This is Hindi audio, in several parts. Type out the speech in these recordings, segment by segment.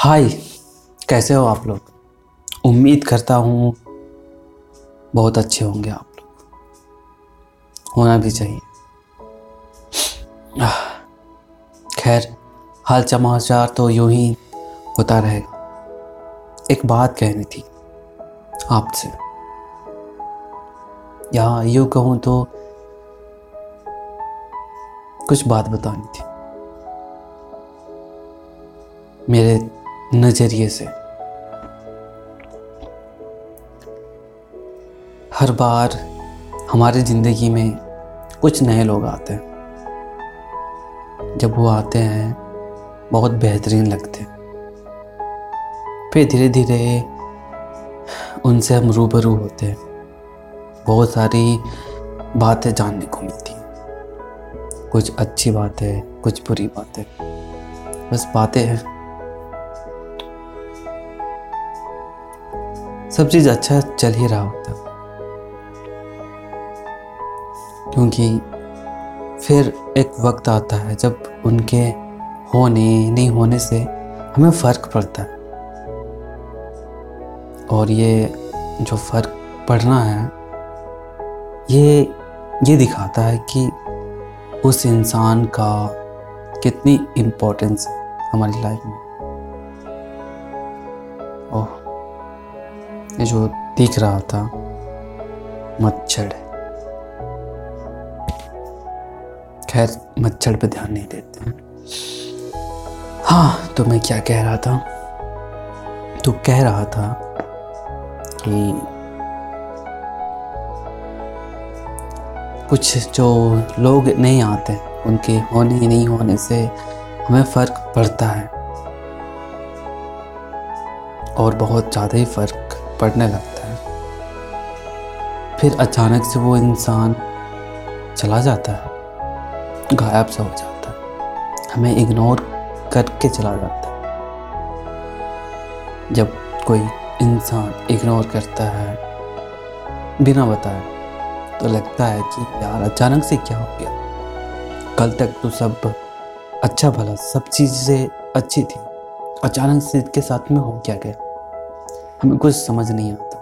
हाय, कैसे हो आप लोग? उम्मीद करता हूँ बहुत अच्छे होंगे आप लोग। होना भी चाहिए। खैर, हाल समाचार तो यूँ ही होता रहेगा। एक बात कहनी थी आपसे। या यूँ कहूँ तो कुछ बात बतानी थी। मेरे नज़रिए से। हर बार हमारी ज़िंदगी में कुछ नए लोग आते हैं। जब वो आते हैं, बहुत बेहतरीन लगते हैं। फिर धीरे धीरे उनसे हम रूबरू होते हैं। बहुत सारी बातें जानने को मिलती हैं। कुछ अच्छी बातें, कुछ बुरी बातें। बस बातें हैं। सब चीज़ अच्छा चल ही रहा होता। क्योंकि फिर एक वक्त आता है जब उनके होने, नहीं होने से हमें फ़र्क पड़ता है। और ये जो फ़र्क पड़ना है, ये ये दिखाता है कि उस इंसान का कितनी इम्पोर्टेंस है हमारी लाइफ में। ओह। ये जो दिख रहा था, मच्छर है। खैर, मच्छर पे ध्यान नहीं देते। हैं हाँ तो मैं क्या कह रहा था? तो कह रहा था कि कुछ जो लोग नहीं आते, उनके होने ही नहीं होने से हमें फ़र्क पड़ता है। और बहुत ज़्यादा ही फ़र्क पड़ने लगता है। फिर अचानक से वो इंसान चला जाता है। गायब सा हो जाता है। हमें इग्नोर करके चला जाता है। जब कोई इंसान इग्नोर करता है, बिना बताए तो लगता है कि यार अचानक से क्या हो गया? कल तक तो सब अच्छा भला, सब चीज़ें अच्छी थी। अचानक से इसके साथ में हो क्या गया? हमें कुछ समझ नहीं आता।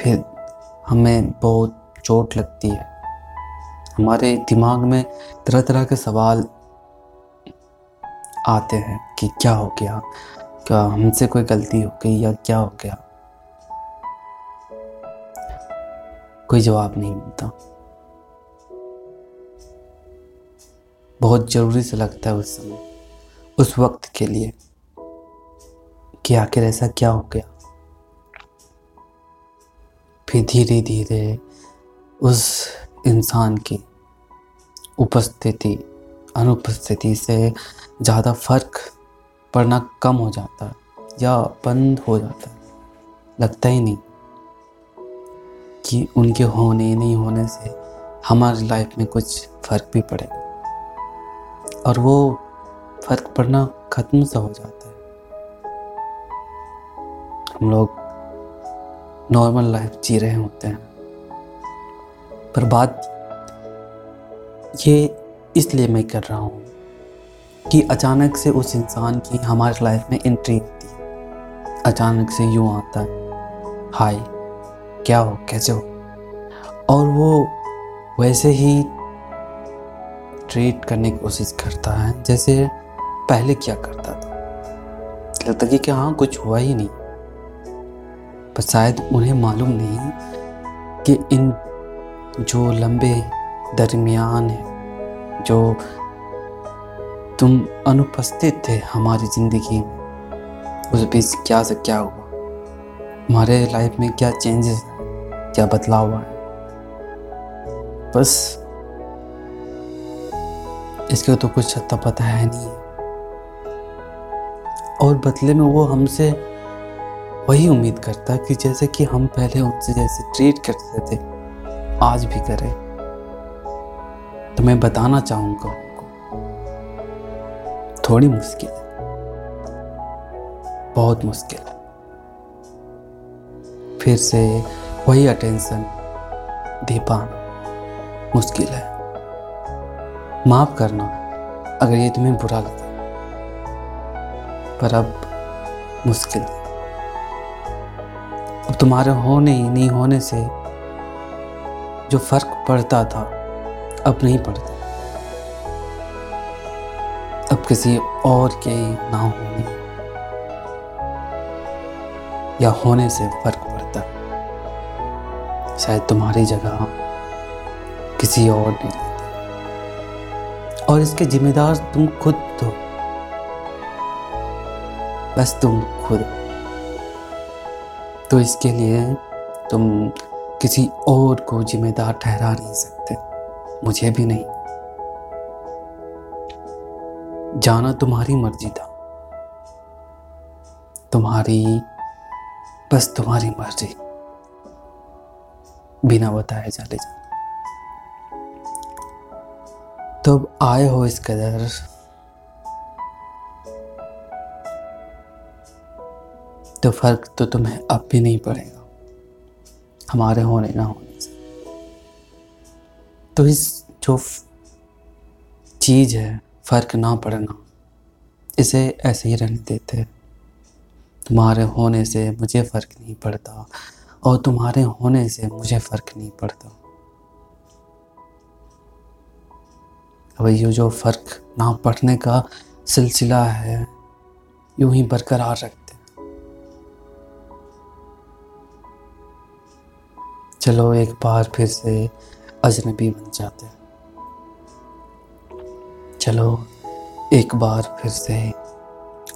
फिर हमें बहुत चोट लगती है। हमारे दिमाग में तरह तरह के सवाल आते हैं कि क्या हो गया? क्या हमसे कोई गलती हो गई या क्या हो गया? कोई जवाब नहीं मिलता। बहुत ज़रूरी से लगता है उस समय, उस वक्त के लिए। कि आखिर ऐसा क्या हो गया? फिर धीरे धीरे उस इंसान की उपस्थिति, अनुपस्थिति से ज़्यादा फ़र्क पड़ना कम हो जाता है या बंद हो जाता। है लगता ही नहीं कि उनके होने नहीं होने से हमारी लाइफ में कुछ फ़र्क भी पड़ेगा और वो फ़र्क पड़ना ख़त्म सा हो जाता है। हम लोग नॉर्मल लाइफ जी रहे होते हैं। पर बात ये इसलिए मैं कर रहा हूँ कि अचानक से उस इंसान की हमारी लाइफ में एंट्री होती है। अचानक से यूँ आता है, हाय, क्या हो, कैसे हो? और वो वैसे ही ट्रीट करने की कोशिश करता है, जैसे पहले क्या करता था। लगता कि हाँ कुछ हुआ ही नहीं। पर शायद उन्हें मालूम नहीं कि इन जो लंबे दरमियान है, जो तुम अनुपस्थित थे हमारी ज़िंदगी में, उस बीच क्या से क्या हुआ? हमारे लाइफ में क्या चेंजेस क्या बदलाव हुआ है बस, इसका तो कुछ पता है नहीं। और बदले में वो हमसे वही उम्मीद करता कि जैसे कि हम पहले उनसे जैसे ट्रीट करते थे, आज भी करें। तो मैं बताना चाहूँगा उनको। थोड़ी मुश्किल है। बहुत मुश्किल। है फिर से वही अटेंशन दे पाना मुश्किल है। माफ़ करना, अगर ये तुम्हें बुरा लगा। पर अब मुश्किल अब तुम्हारे होने ही नहीं होने से जो फ़र्क पड़ता था, अब नहीं पड़ता। अब किसी और के ना होने या होने से फ़र्क पड़ता। शायद तुम्हारी जगह किसी और ने और इसके जिम्मेदार तुम खुद हो बस तुम खुद। तो इसके लिए तुम किसी और को जिम्मेदार ठहरा नहीं सकते। मुझे भी नहीं। जाना तुम्हारी मर्ज़ी था। तुम्हारी, बस तुम्हारी मर्ज़ी। बिना बताए चले जाना। तो आए हो इस कदर तो फ़र्क तो तुम्हें अब भी नहीं पड़ेगा। हमारे होने ना होने से। तो इस जो चीज़ है, फ़र्क ना पड़ना, इसे ऐसे ही रहने देते तुम्हारे होने से मुझे फ़र्क नहीं पड़ता, और तुम्हारे होने से मुझे फ़र्क नहीं पड़ता। अब ये जो फ़र्क ना पड़ने का सिलसिला है, यूँ ही बरकरार रखते चलो एक बार फिर से अजनबी बन जाते हैं। चलो एक बार फिर से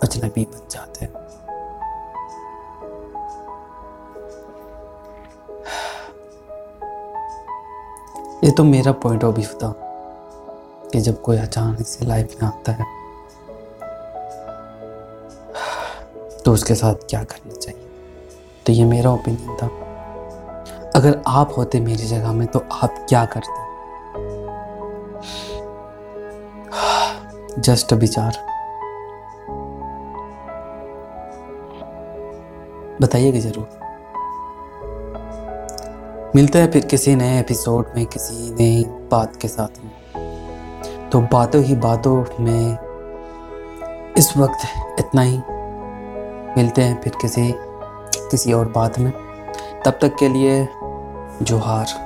अजनबी बन जाते हैं। ये तो मेरा पॉइंट ऑफ़ व्यू था कि जब कोई अचानक से लाइफ में आता है तो उसके साथ क्या करना चाहिए? तो ये मेरा ओपिनियन था। अगर आप होते मेरी जगह में तो आप क्या करते? जस्ट विचार। बताइएगा ज़रूर। मिलते हैं फिर किसी नए एपिसोड में, किसी नई बात के साथ में। तो बातों ही बातों में इस वक्त इतना ही। मिलते हैं फिर किसी किसी और बात में। तब तक के लिए जोहार।